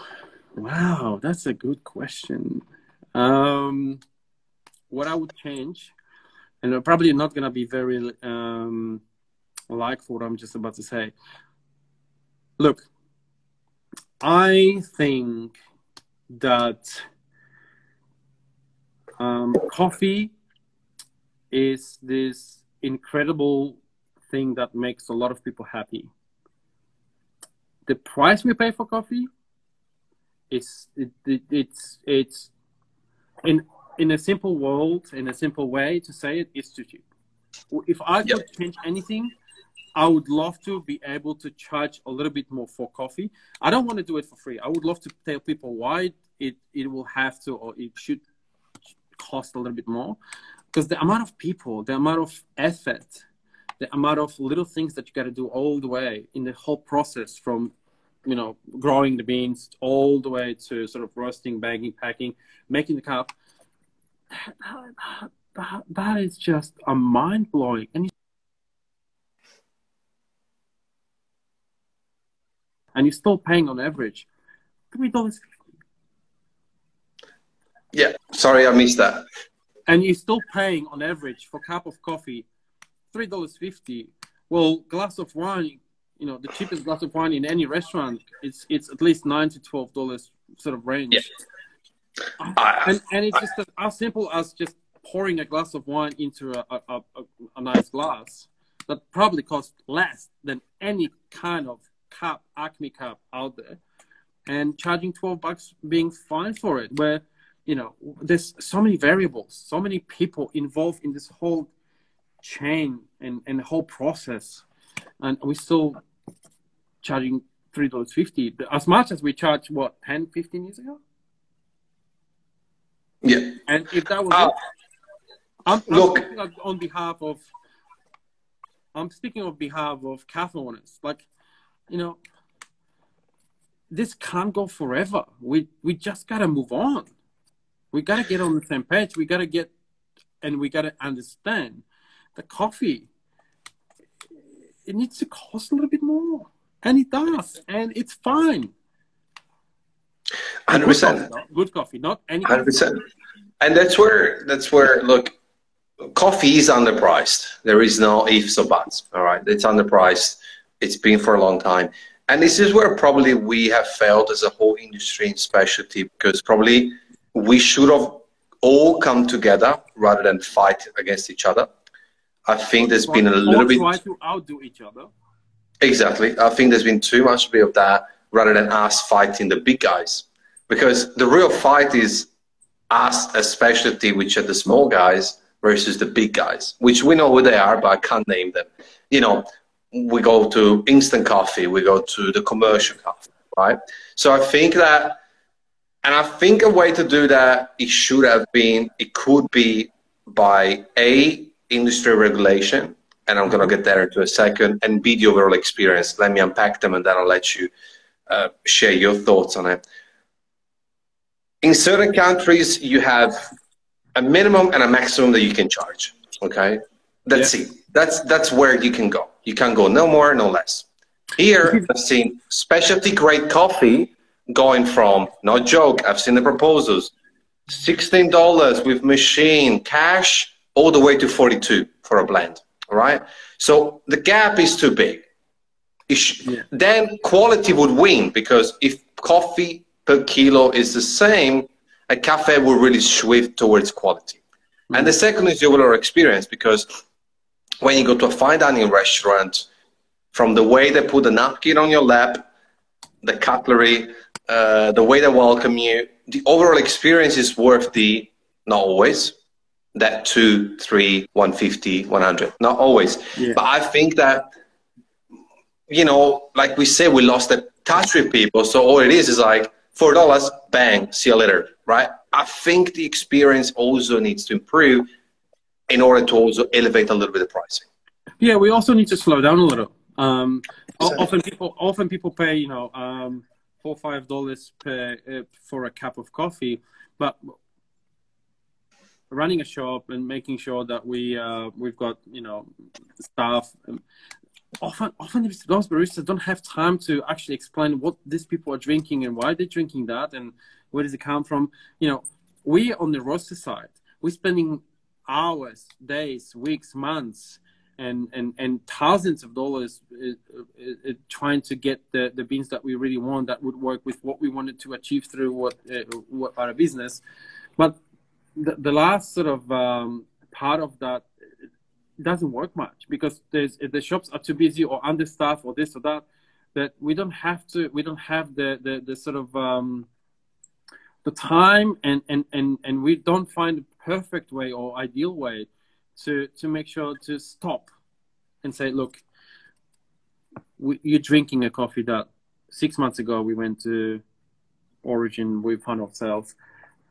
wow, that's a good question. Um, what I would change, and I'm probably not gonna be very um, like what I'm just about to say. Look, I think that Um, coffee is this incredible thing that makes a lot of people happy. The price we pay for coffee is it, it, it's it's in in a simple world in a simple way to say it is too cheap. If I could yep. change anything, I would love to be able to charge a little bit more for coffee. I don't want to do it for free. I would love to tell people why it, it will have to or it should cost a little bit more. Because the amount of people, the amount of effort, the amount of little things that you got to do all the way in the whole process from you know growing the beans all the way to sort of roasting bagging packing making the cup that, that, that is just a mind blowing and you, and you're still paying on average three dollars. Yeah, sorry, I missed that. And you're still paying on average for a cup of coffee three dollars fifty. Well, glass of wine, you know, the cheapest glass of wine in any restaurant, it's it's at least nine to twelve dollars sort of range. Yeah. Uh, and and it's just as simple as just pouring a glass of wine into a, a, a, a nice glass that probably costs less than any kind of cup, Acme cup out there, and charging 12 bucks being fine for it, where, you know, there's so many variables, so many people involved in this whole chain and, and the whole process. And we're still charging $3.50 as much as we charged, what, 10, 15 years ago? Yeah. And if that was uh, I'm, I'm Look. on behalf of I'm speaking on behalf of cafe owners. Like you know, this can't go forever. We we just gotta move on. We gotta get on the same page. We gotta get, and we gotta understand the coffee. It needs to cost a little bit more, and it does, and it's fine. Hundred percent. Good coffee, not any. Hundred percent. And that's where that's where look, coffee is underpriced. There is no ifs or buts. All right, it's underpriced it's been for a long time. And this is where probably we have failed as a whole industry in specialty because probably we should have all come together rather than fight against each other. I think there's been a little bit. Try to outdo each other. Exactly. I think there's been too much of that rather than us fighting the big guys. Because the real fight is us as specialty, which are the small guys, versus the big guys, which we know who they are, but I can't name them. You know, we go to instant coffee, we go to the commercial coffee, right? So I think that, and I think a way to do that, it should have been, it could be by A, industry regulation, and I'm going to get there into a second, and B, the overall experience. Let me unpack them and then I'll let you uh, share your thoughts on it. In certain countries, you have a minimum and a maximum that you can charge. Okay, that's yeah. it. That's that's where you can go. You can go no more, no less. Here, I've seen specialty grade coffee going from, no joke, I've seen the proposals, $16 with machine, cash, all the way to 42 for a blend, right? So the gap is too big. Sh- yeah. Then quality would win because if coffee per kilo is the same, a cafe will really shift towards quality. Mm-hmm. And the second is the overall experience because when you go to a fine dining restaurant, from the way they put the napkin on your lap, the cutlery, uh, the way they welcome you, the overall experience is worth the, not always, that two, three, 150, 100. Not always. Yeah. But I think that, you know, like we say, we lost the touch with people. So all it is is like, $4, bang, see you later, right? I think the experience also needs to improve in order to also elevate a little bit of pricing. Yeah, we also need to slow down a little. Um, often people often people pay you know um, four five dollars per uh, for a cup of coffee, but running a shop and making sure that we uh, we've got you know staff. Often, often those baristas don't have time to actually explain what these people are drinking and why they're drinking that and where does it come from. You know, we on the roaster side, we're spending hours, days, weeks, months, and and and thousands of dollars uh, uh, uh, trying to get the the beans that we really want that would work with what we wanted to achieve through what uh, what our business, but the, the last sort of um, part of that doesn't work much because there's the shops are too busy or understaffed or this or that that we don't have to we don't have the the, the sort of um, the time and, and and and we don't find the perfect way or ideal way to to make sure to stop and say look we, you're drinking a coffee that six months ago we went to origin we found ourselves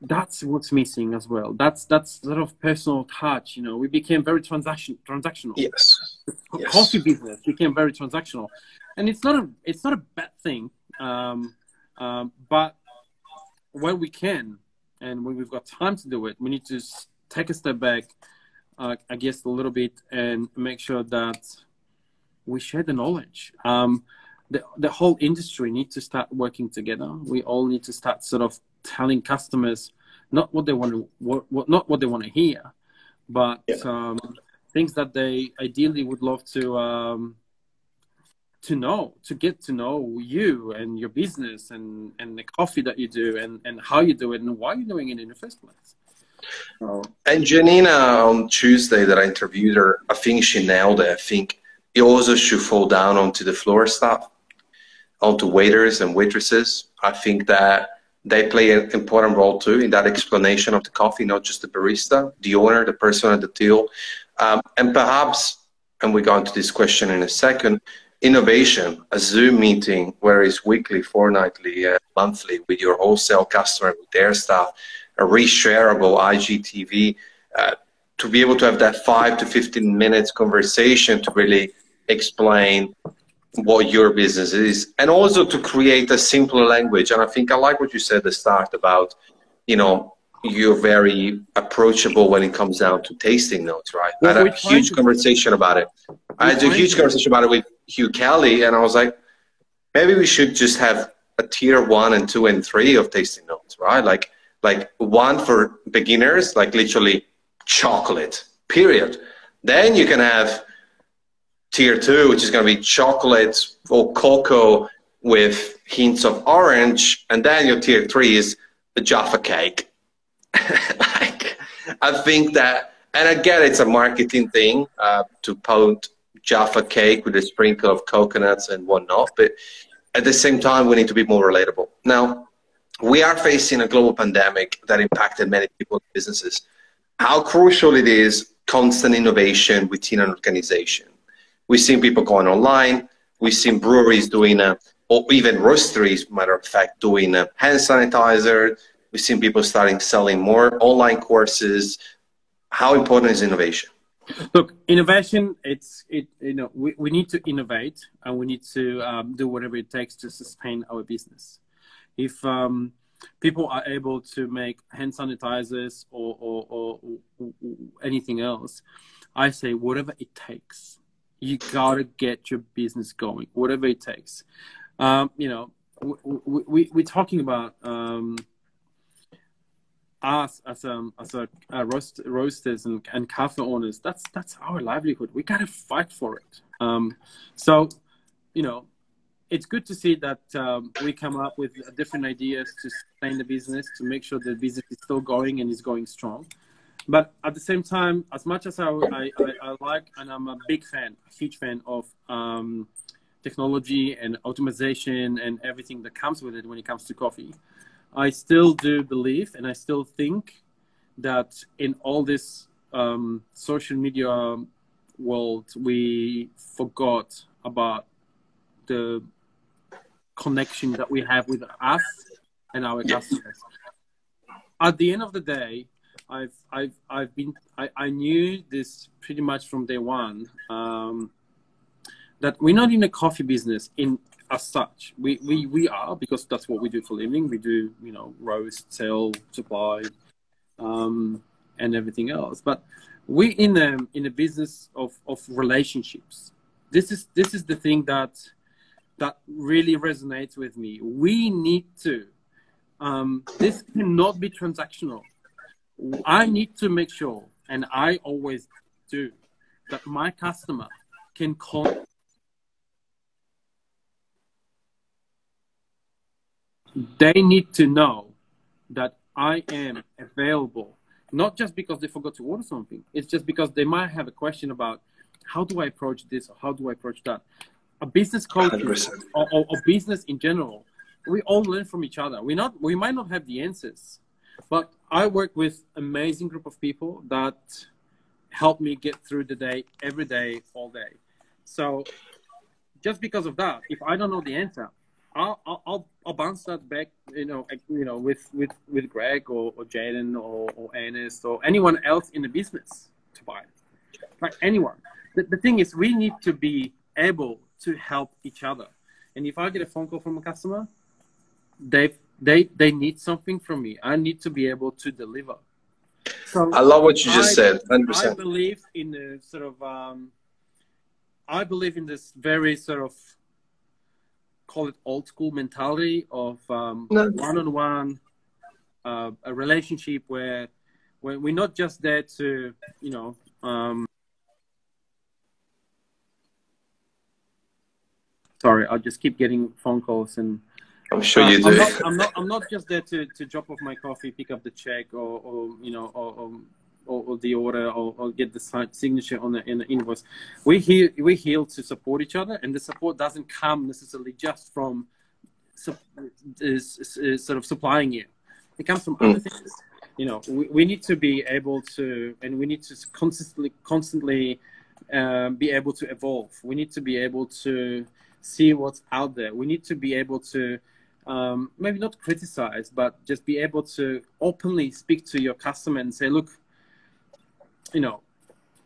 that's what's missing as well. That's that's sort of personal touch. You know, we became very transaction transactional. Yes. The yes. Coffee business became very transactional, and it's not a it's not a bad thing. Um, um, but when we can, and when we've got time to do it, we need to take a step back, uh, I guess, a little bit, and make sure that we share the knowledge. Um, the the whole industry needs to start working together. We all need to start sort of telling customers not what they want to what, what not what they want to hear, but yeah. um, things that they ideally would love to um, to know, to get to know you and your business and and the coffee that you do and and how you do it and why you're doing it in the first place. So, and Janina on Tuesday that I interviewed her, I think she nailed it. I think it also should fall down onto the floor staff, onto waiters and waitresses. I think that they play an important role too in that explanation of the coffee, not just the barista, the owner, the person at the till. Um, and perhaps, and we go into this question in a second, innovation, a Zoom meeting where it's weekly, fortnightly, uh, monthly with your wholesale customer, with their staff, a reshareable IGTV, uh, to be able to have that five to 15 minutes conversation to really explain what your business is and also to create a simpler language. And i think i like what you said at the start about you know you're very approachable when it comes down to tasting notes right? Well, i had a huge conversation about it. I had a huge conversation about it with hugh kelly and i was like maybe we should just have a tier one and two and three of tasting notes right? Like like one for beginners like literally chocolate period. Then you can have tier two, which is going to be chocolate or cocoa with hints of orange, and then your tier three is the Jaffa cake. like, I think that, and again, it's a marketing thing uh, to put Jaffa cake with a sprinkle of coconuts and whatnot, but at the same time, we need to be more relatable. Now, we are facing a global pandemic that impacted many people's businesses. How crucial it is constant innovation within an organization We've seen people going online. We've seen breweries doing, uh, or even roasteries, matter of fact, doing uh, hand sanitizer. We've seen people starting selling more online courses. How important is innovation? Look, innovation. It's it. You know, we, we need to innovate and we need to um, do whatever it takes to sustain our business. If um, people are able to make hand sanitizers or, or, or, or anything else, I say whatever it takes you gotta get your business going, whatever it takes. Um, you know, we, we, we're talking about um, us as um as a, a roast, roasters and, and cafe owners. That's that's our livelihood. We gotta fight for it. Um, so, you know, it's good to see that um, we come up with different ideas to sustain the business to make sure the business is still going and is going strong. But at the same time, as much as I, I, I, like and I'm a big fan, a huge fan of um, technology and automation and everything that comes with it when it comes to coffee, I still do believe and I still think that in all this um, social media world, we forgot about the connection that we have with us and our customers. At the end of the day, I've I've I've been I, I knew this pretty much from day one um, that we're not in the coffee business in as such. We, we we are because that's what we do for living. We do you know roast, sell, supply, um, and everything else. But we in the in a business of of relationships. This is this is the thing that that really resonates with me. We need to. Um, this cannot be transactional I need to make sure, and I always do, that my customer can call. They need to know that I am available not just because they forgot to order something. It's just because they might have a question about how do I approach this or how do I approach that. A business coach or, or, or business in general, we all learn from each other. We not we might not have the answers, but I work with amazing group of people that help me get through the day every day, all day. So just because of that, if I don't know the answer, I'll, I'll, I'll bounce that back, you know, you know, with, with, with Greg or, or Jaden or, or Ernest or anyone else in the business to buy it. Like anyone. The, the thing is, we need to be able to help each other. And if I get a phone call from a customer, they they they need something from me. I need to be able to deliver. So I love what you just I, said. 100%. I believe in the sort of um, I believe in this very sort of call it old school mentality of um, no. one-on-one uh, a relationship where where we're not just there to you know um, sorry i'll just keep getting phone calls and i'm sure uh, you do I'm not, I'm not, I'm not just there to, to drop off my coffee pick up the check or, or you know or, or or, or the order or, or, get the signature on the, in the invoice. We here we here to support each other, and the support doesn't come necessarily just from is, is sort of supplying you. It comes from other hmm. things. You know, we, we need to be able to, and we need to constantly constantly um, be able to evolve. We need to be able to see what's out there. We need to be able to um, maybe not criticize, but just be able to openly speak to your customer and say, look, you know,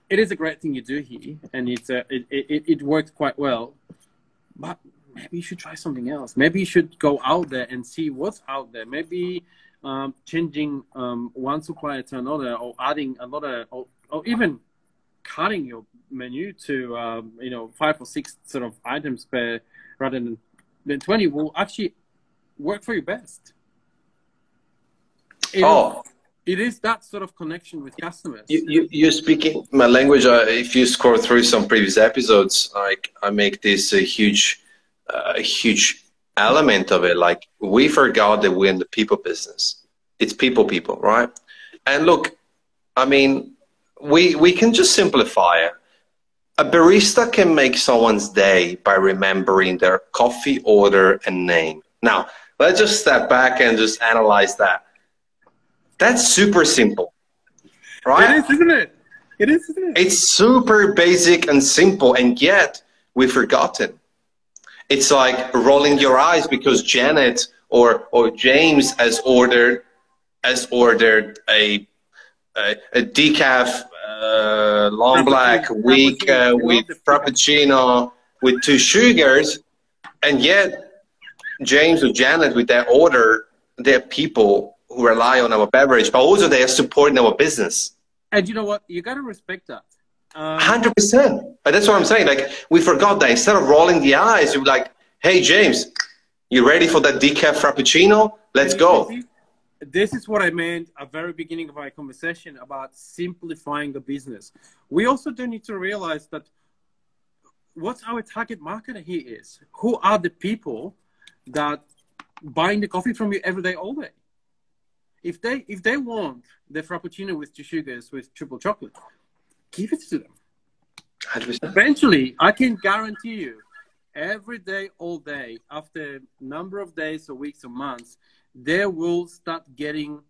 it is a great thing you do here, and it's a, it, it, it worked quite well. But maybe you should try something else. Maybe you should go out there and see what's out there. Maybe um, changing um, one supplier to another, or adding another, or, or even cutting your menu to um, you know five or six sort of items per rather than than twenty will actually work for you best. It oh, it is that sort of connection with customers. You, you, you're speaking my language. Uh, if you scroll through some previous episodes, like I make this a huge, uh, huge element of it. Like we forgot that we're in the people business. It's people, people, right? And look, I mean, we we can just simplify it. A barista can make someone's day by remembering their coffee order and name. Now, let's just step back and just analyze that that's super simple, right? It is, isn't it? It is, isn't it? It's super basic and simple, and yet we've forgotten. It's like rolling your eyes because Janet or or James has ordered has ordered a a, a decaf uh, long black weak uh, with frappuccino with two sugars, and yet James or Janet with that order, they're people who rely on our beverage, but also they are supporting our business. And you know what? You got to respect that. Um, Hundred percent. But that's what I'm saying. Like we forgot that instead of rolling the eyes, you're like, "Hey, James, you ready for that decaf frappuccino? Let's go." This is what I meant at the very beginning of our conversation about simplifying the business. We also do need to realize that what our target market here is. Who are the people that buying the coffee from you every day, all day? if they if they want the frappuccino with two sugars with triple chocolate, give it to them. 100%. Eventually, I can guarantee you, every day, all day, after a number of days or weeks or months, they will start getting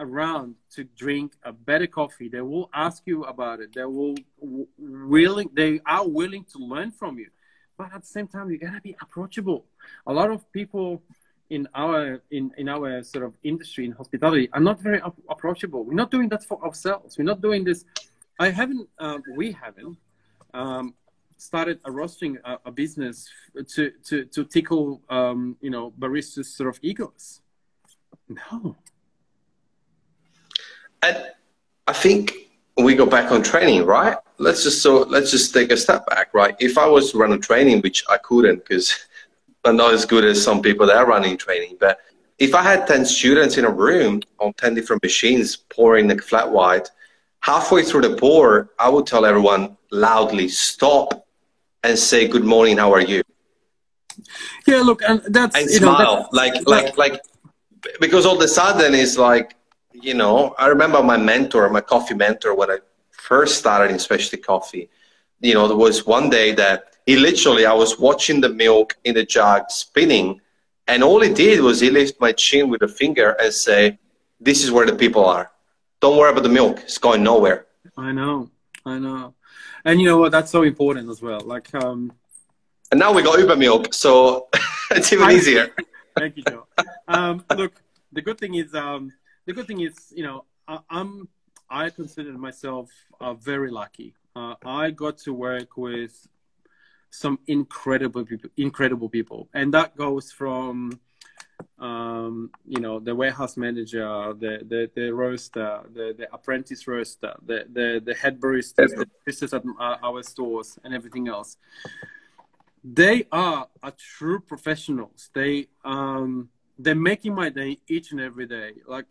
around to drink a better coffee. They will ask you about it. They will willing. They are willing to learn from you, but at the same time, you gotta be approachable. A lot of people in our in, in our sort of industry in hospitality are not very up- approachable. We're not doing that for ourselves. We're not doing this. I haven't. Um, we haven't um, started a roasting a, a, business to to to tickle um, you know baristas sort of egos. No. And I think we go back on training, right? Let's just so let's just take a step back, right? If I was to run a training, which I couldn't because I'm not as good as some people that are running training. But if I had 10 students in a room on 10 different machines pouring the flat white, halfway through the pour, I would tell everyone loudly, stop and say, good morning, how are you? Yeah, look, and that's, and smile, know, that's, like, like, like, because all of a sudden it's like, you know, I remember my mentor, my coffee mentor, when I first started in specialty coffee. You know, there was one day that he literally, I was watching the milk in the jug spinning, and all he did was he lifted my chin with a finger and say, "This is where the people are. Don't worry about the milk; it's going nowhere." I know, I know, and you know what? That's so important as well. Like, um, and now we got Uber milk, so it's even easier. Thank you, Joe. Um, look, the good thing is, um, the good thing is, you know, I, am I consider myself uh, very lucky. Uh, I got to work with some incredible people, incredible people, and that goes from, um, you know, the warehouse manager, the the, the roaster, the, the apprentice roaster, the the, the head baristas, the baristas at uh, our stores, and everything else. They are a true professionals. They um they're making my day each and every day. Like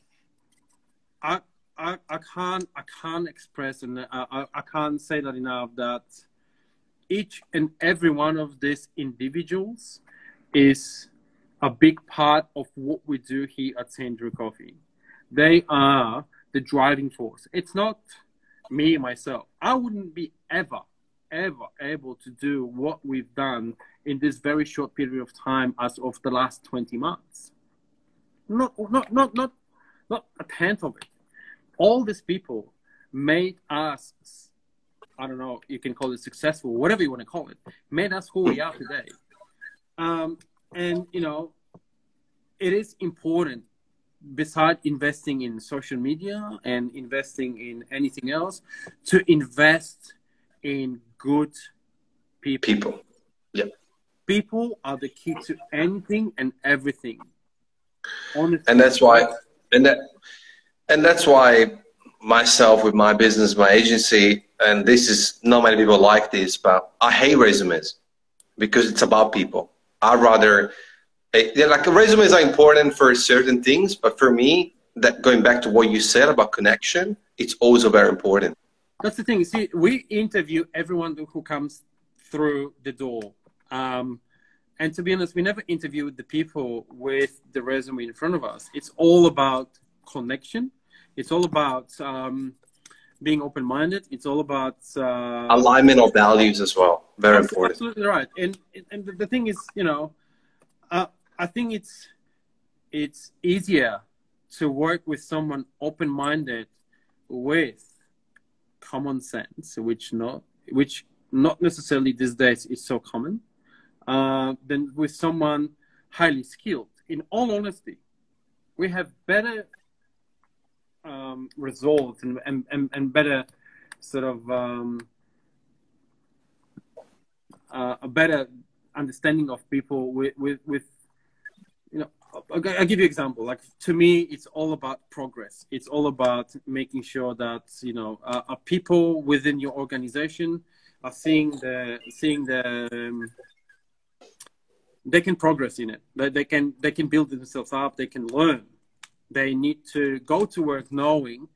I I, can't I can't express and uh, I, I can't say that enough that each and every one of these individuals is a big part of what we do here at. Drew Coffee. They are the driving force. It's not me myself. I wouldn't be ever, ever able to do what we've done in this very short period of time as of the last 20 months. Not, not, not, not, not a tenth of it all these people made us i don't know you can call it successful whatever you want to call it made us who we are today. Um, and you know it is important beside investing in social media and investing in anything else to invest in good people. People. Yeah people are the key to anything and everything. Honestly. and that's why and that and that's why myself with my business, my agency, and this is not many people like this, but I hate resumes because it's about people. I'd rather eh, like resumes are important for certain things, but for me, that going back to what you said about connection, it's also very important. That's the thing. See, we interview everyone who comes through the door. Um, and to be honest, we never interview the people with the resume in front of us. It's all about connection. It's all about um, being open-minded. It's all about uh, alignment of values as well. Very important. Absolutely right. And and the thing is, you know, uh, I think it's it's easier to work with someone open-minded with common sense, which not which not necessarily these days is so common, uh, than with someone highly skilled. In all honesty, we have better um, results and, and, and, better sort of um, uh, a better understanding of people with, with, with you know I'll, I'll give you an example. Like to me it's all about progress. It's all about making sure that you know uh, are people within your organization are seeing the seeing the um, they can progress in it. They can they can build themselves up. They can learn they need to go to work knowing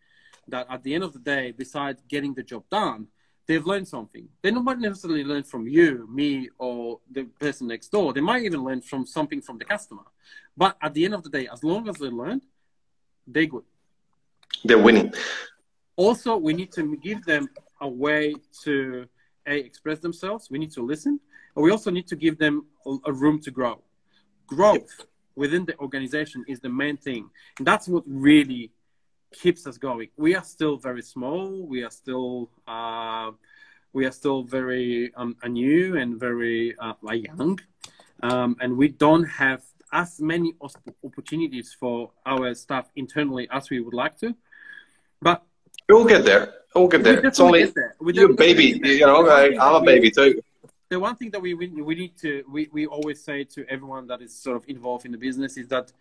that at the end of the day, besides getting the job done, they've learned something. They don't necessarily learn from you, me, or the person next door. They might even learn from something from the customer. But at the end of the day, as long as they learn, they're good. They're winning. Also, we need to give them a way to a express themselves. We need to listen, and we also need to give them a, a room to grow. Growth within the organization is the main thing. And that's what really keeps us going. We are still very small. We are still uh, we are still very um, new and very uh, young, um, and we don't have as many opportunities for our staff internally as we would like to. But we'll get there. We'll get there. It's only you're a baby. You know, I'm a baby too the one thing that we, we, need to we, we always say to everyone that is sort of involved in the business is that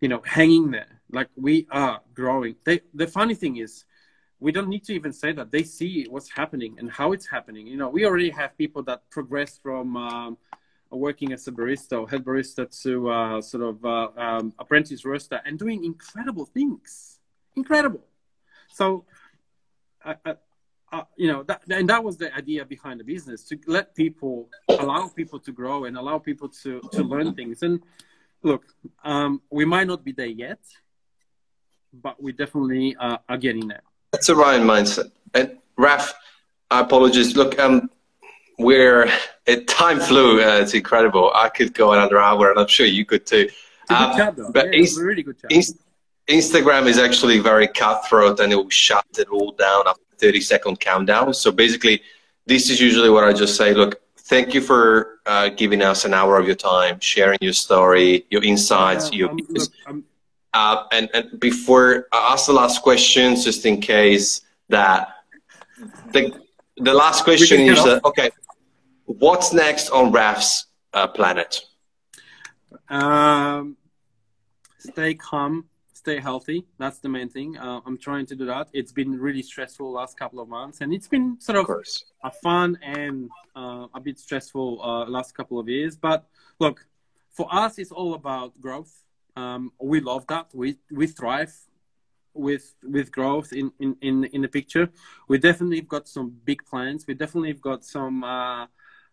you know hanging there like we are growing. They, the funny thing is we don't need to even say that. They see what's happening and how it's happening. You know we already have people that progress from um, working as a barista or head barista to uh, sort of uh, um, apprentice roaster and doing incredible things. Incredible. So I, uh, you know, that, and that was the idea behind the business to let people, allow people to grow and allow people to, to learn things. And look, um, we might not be there yet, but we definitely uh, are getting there. That's a right mindset. And Raf, I apologize. Look, um, we're it, time flew. Uh, it's incredible. I could go another hour, and I'm sure you could too. Um, chat, but yeah, really good chat. Instagram is actually very cutthroat, and it will shut it all down after 30 second countdown. So basically, this is usually what I just say. Look, thank you for uh, giving us an hour of your time, sharing your story, your insights, your. look, uh, and, and before I ask the last question, just in case that the the last question is uh, okay. What's next on Raf's uh, planet? Um, stay calm, stay healthy. That's the main thing. Uh, I'm trying to do that. It's been really stressful last couple of months, and it's been sort of, of a fun and uh, a bit stressful uh, last couple of years. But look, for us, it's all about growth. Um, we love that. We we thrive with with growth in in in, in the picture. We definitely got some big plans. We definitely got some. Uh,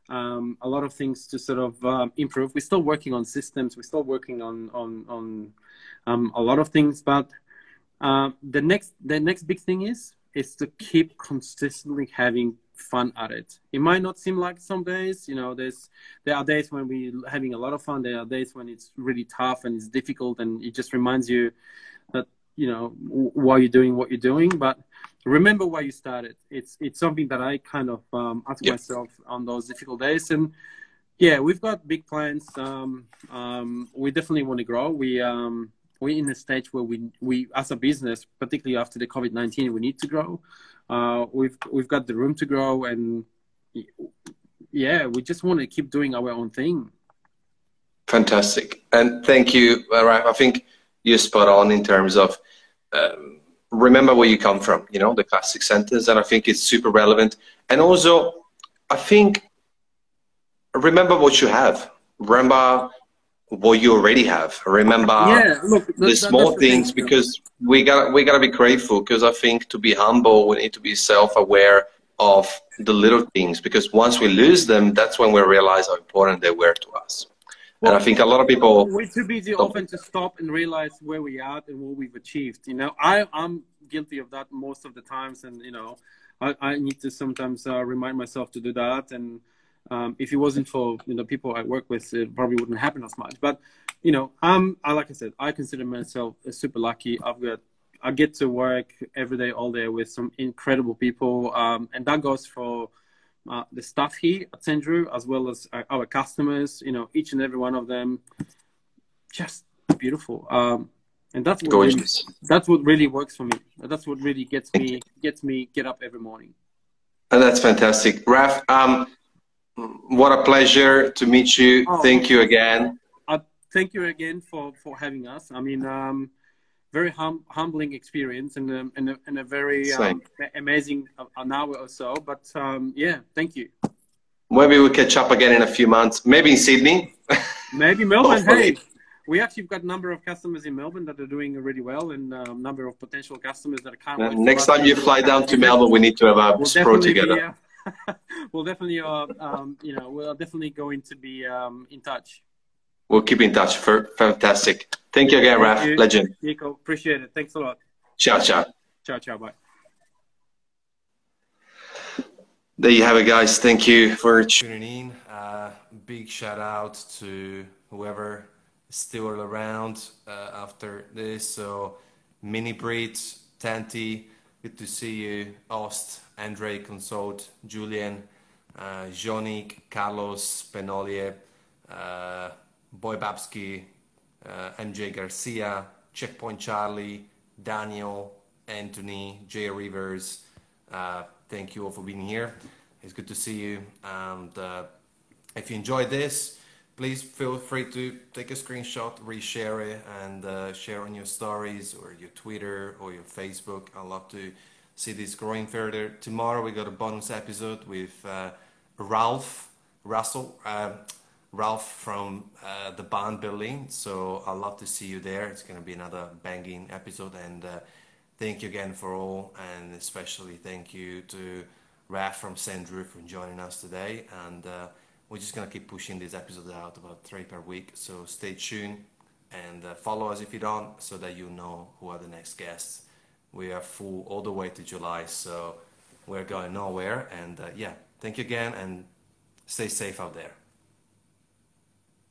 um, a lot of things to sort of um, improve. We're still working on systems. We're still working on on on um, a lot of things. But uh, the next the next big thing is is to keep consistently having fun at it. It might not seem like some days, you know, there's there are days when we're having a lot of fun. There are days when it's really tough and it's difficult, and it just reminds you that you know why you're doing what you're doing. But remember why you started. It's it's something that I kind of um, ask yep. myself on those difficult days, and yeah, we've got big plans. Um, um, we definitely want to grow. We um, we're in a stage where we we as a business, particularly after the COVID nineteen, we need to grow. Uh, we've we've got the room to grow, and yeah, we just want to keep doing our own thing. Fantastic, and thank you. I think you're spot on in terms of. Um, remember where you come from, you know, the classic sentence. And I think it's super relevant. And also, I think, remember what you have. Remember what you already have. Remember yeah, look, the small things thing. because we got we got to be grateful because I think to be humble we need to be self-aware of the little things because once we lose them that's when we realize how important they were to us. Well, and I think a lot of people we're too busy often to stop and realize where we are and what we've achieved. You know, I I'm guilty of that most of the times, and you know, I, I need to sometimes uh, remind myself to do that. And um, if it wasn't for you know people I work with, it probably wouldn't happen as much. But you know, I'm I, like I said, I consider myself super lucky. I've got I get to work every day, all day with some incredible people, um, and that goes for uh, the staff here at St. Drew, as well as our, our, customers. You know, each and every one of them, just beautiful. Um, and that's what really, that's what really works for me. That's what really gets me gets me get up every morning. And that's fantastic, Raf. Um, what a pleasure to meet you. Oh, thank you again. Uh, thank you again for for having us. I mean, um, very hum- humbling experience and a, and a, and a very um, amazing uh, an hour or so. But um, yeah, thank you. Maybe we'll catch up again in a few months. Maybe in Sydney. Maybe Melbourne. hey, we actually got a number of customers in Melbourne that are doing really well, and a um, number of potential customers that can't. Uh, next time you fly down to Melbourne, we need to have a we'll pro together. Be, uh, we'll definitely, uh, um, you know, we're definitely going to be um, in touch. We'll keep in touch. For fantastic. Thank you again, Raf. Legend. Nico, appreciate it. Thanks a lot. Ciao, ciao. Ciao, ciao. Bye. There you have it, guys. Thank you for tuning in. Uh, big shout out to whoever is still around uh, after this. So, Mini Brit, Tanti, good to see you. Ost, Andre, Consult, Julian, uh, Jonik, Carlos, Penolier, uh, Boy Babsky, uh, MJ Garcia, Checkpoint Charlie, Daniel, Anthony, Jay Rivers. Uh, thank you all for being here. It's good to see you. And uh, if you enjoyed this, please feel free to take a screenshot, reshare it, and uh, share on your stories or your Twitter or your Facebook. I'd love to see this growing further. Tomorrow we got a bonus episode with uh, Ralph Russell. Uh, Ralph from uh, the Band Building. So I'd love to see you there. It's going to be another banging episode. And uh, thank you again for all. And especially thank you to Raf from St. Drew for joining us today. And uh, we're just going to keep pushing these episodes out about three per week. So stay tuned. and uh, follow us if you don't, so that you know who are the next guests. We are full all the way to July, so we're going nowhere. And uh, yeah, thank you again, and stay safe out there.